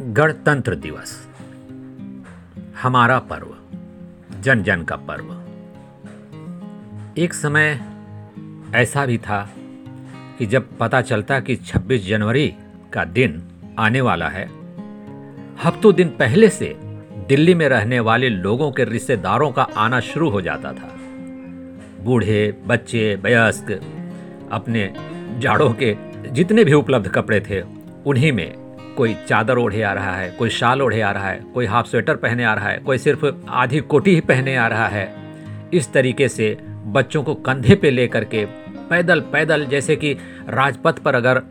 गणतंत्र दिवस। हमारा पर्व जन जन का पर्व। एक समय ऐसा भी था कि जब पता चलता कि 26 जनवरी का दिन आने वाला है हफ्तों दिन पहले से दिल्ली में रहने वाले लोगों के रिश्तेदारों का आना शुरू हो जाता था। बूढ़े, बच्चे, वयस्क, अपने जाड़ों के जितने भी उपलब्ध कपड़े थे, उन्हीं में कोई चादर ओढ़े आ रहा है, कोई शाल ओढ़े आ रहा है, कोई हाफ़ स्वेटर पहने आ रहा है, कोई सिर्फ़ आधी कोटी ही पहने आ रहा है। इस तरीके से बच्चों को कंधे पे लेकर के पैदल पैदल, जैसे कि राजपथ पर अगर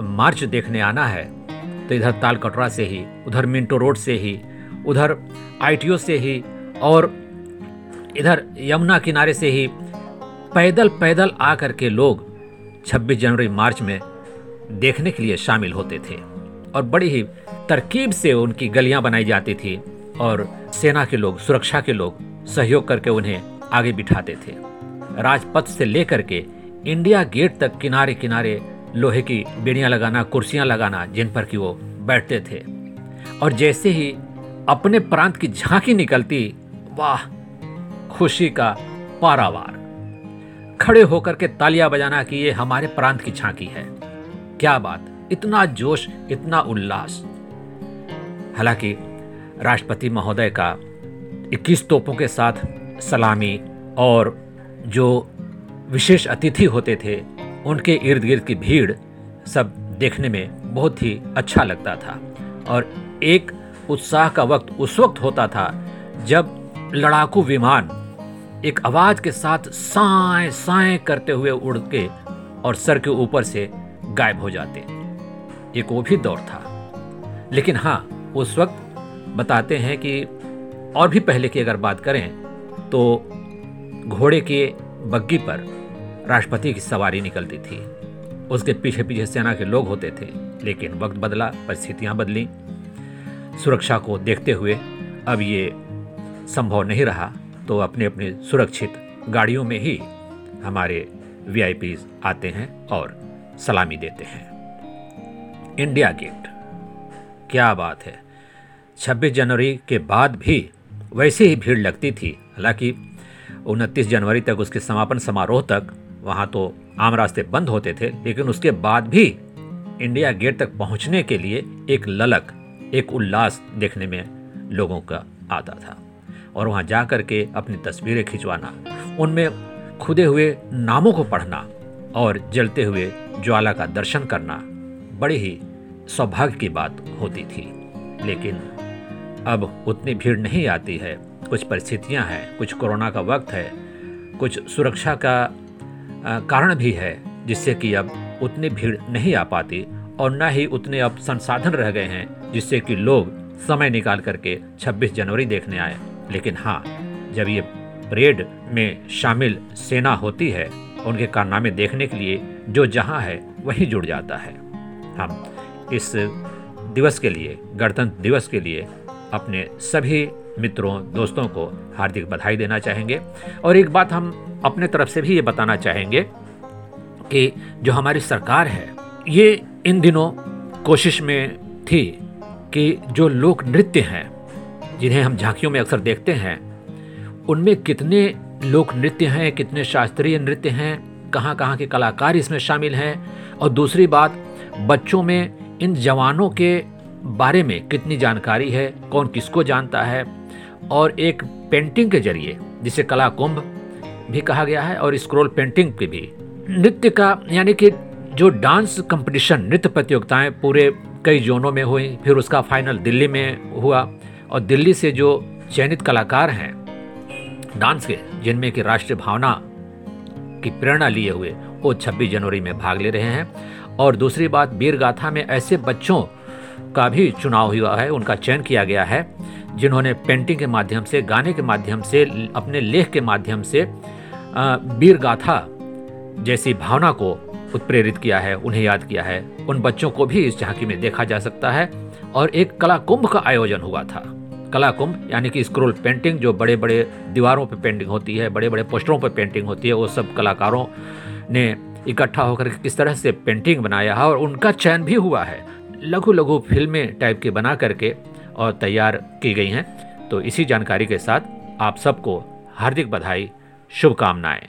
मार्च देखने आना है तो इधर ताल कटरा से ही, उधर मिंटो रोड से ही, उधर आईटीओ से ही, और इधर यमुना किनारे से ही पैदल पैदल आ करके लोग 26 जनवरी मार्च में देखने के लिए शामिल होते थे। और बड़ी ही तरकीब से उनकी गलियाँ बनाई जाती थी और सेना के लोग, सुरक्षा के लोग सहयोग करके उन्हें आगे बिठाते थे। राजपथ से लेकर के इंडिया गेट तक किनारे किनारे लोहे की बेड़ियाँ लगाना, कुर्सियाँ लगाना, जिन पर कि वो बैठते थे। और जैसे ही अपने प्रांत की झांकी निकलती, वाह, खुशी का पारावार। खड़े होकर के तालियाँ बजाना कि ये हमारे प्रांत की झांकी है। क्या बात! इतना जोश, इतना उल्लास। हालाँकि राष्ट्रपति महोदय का 21 तोपों के साथ सलामी और जो विशेष अतिथि होते थे, उनके इर्द गिर्द की भीड़ सब देखने में बहुत ही अच्छा लगता था। और एक उत्साह का वक्त उस वक्त होता था जब लड़ाकू विमान एक आवाज़ के साथ साए साए करते हुए उड़ के और सर के ऊपर से गायब हो जाते। एक वो भी दौर था। लेकिन हाँ उस वक्त बताते हैं कि और भी पहले की अगर बात करें तो घोड़े के बग्गी पर राष्ट्रपति की सवारी निकलती थी। उसके पीछे पीछे सेना के लोग होते थे, लेकिन वक्त बदला, परिस्थितियाँ बदली। सुरक्षा को देखते हुए अब ये संभव नहीं रहा तो अपने अपने सुरक्षित गाड़ियों में ही हमारे वीआईपी आते हैं और सलामी देते हैं। India Gate. क्या बात है। 26 जनवरी के बाद भी वैसे ही भीड़ लगती थी। हालाँकि उनतीस जनवरी तक उसके समापन समारोह तक वहाँ तो आम रास्ते बंद होते थे, लेकिन उसके बाद भी इंडिया गेट तक पहुँचने के लिए एक ललक, एक उल्लास देखने में लोगों का आता था। और वहाँ जा कर के अपनी तस्वीरें खिंचवाना, उनमें खुदे हुए नामों को पढ़ना और जलते हुए ज्वाला का दर्शन करना बड़ी ही सौभाग्य की बात होती थी। लेकिन अब उतनी भीड़ नहीं आती है। कुछ परिस्थितियाँ हैं, कुछ कोरोना का वक्त है, कुछ सुरक्षा का कारण भी है, जिससे कि अब उतनी भीड़ नहीं आ पाती और न ही उतने अब संसाधन रह गए हैं, जिससे कि लोग समय निकाल करके 26 जनवरी देखने आए। लेकिन हाँ जब ये परेड में शामिल सेना होती है, उनके कारनामे देखने के लिए जो जहाँ है, वहीं जुड़ जाता है। हम इस दिवस के लिए, गणतंत्र दिवस के लिए अपने सभी मित्रों, दोस्तों को हार्दिक बधाई देना चाहेंगे। और एक बात हम अपने तरफ़ से भी ये बताना चाहेंगे कि जो हमारी सरकार है, ये इन दिनों कोशिश में थी कि जो लोक नृत्य हैं, जिन्हें हम झांकियों में अक्सर देखते हैं, उनमें कितने लोक नृत्य हैं, कितने शास्त्रीय नृत्य हैं कहाँ कहाँ के कलाकार इसमें शामिल हैं? और दूसरी बात बच्चों में इन जवानों के बारे में कितनी जानकारी है, कौन किसको जानता है? और एक पेंटिंग के ज़रिए, जिसे कला कुंभ भी कहा गया है और स्क्रोल पेंटिंग के भी, नृत्य का यानी कि जो डांस कंपटीशन, नृत्य प्रतियोगिताएँ पूरे कई जोनों में हुई, फिर उसका फाइनल दिल्ली में हुआ और दिल्ली से जो चयनित कलाकार हैं, डांस के, जिनमें कि राष्ट्रीय भावना की प्रेरणा लिए हुए, वो 26 जनवरी में भाग ले रहे हैं। और दूसरी बात वीर गाथा में ऐसे बच्चों का भी चुनाव हुआ है, उनका चयन किया गया है, जिन्होंने पेंटिंग के माध्यम से, गाने के माध्यम से, अपने लेख के माध्यम से वीर गाथा जैसी भावना को उत्प्रेरित किया है, उन्हें याद किया है। उन बच्चों को भी इस झांकी में देखा जा सकता है और एक कला कुंभ का आयोजन हुआ था। कला कुंभ, यानी कि स्क्रोल पेंटिंग, जो बड़े बड़े दीवारों पर पेंटिंग होती है बड़े बड़े पोस्टरों पर पेंटिंग होती है, वो सब कलाकारों ने इकट्ठा होकर किस तरह से पेंटिंग बनाया है और उनका चयन भी हुआ है। लघु लघु फ़िल्में टाइप के बना करके और तैयार की गई हैं। तो इसी जानकारी के साथ आप सबको हार्दिक बधाई, शुभकामनाएँ।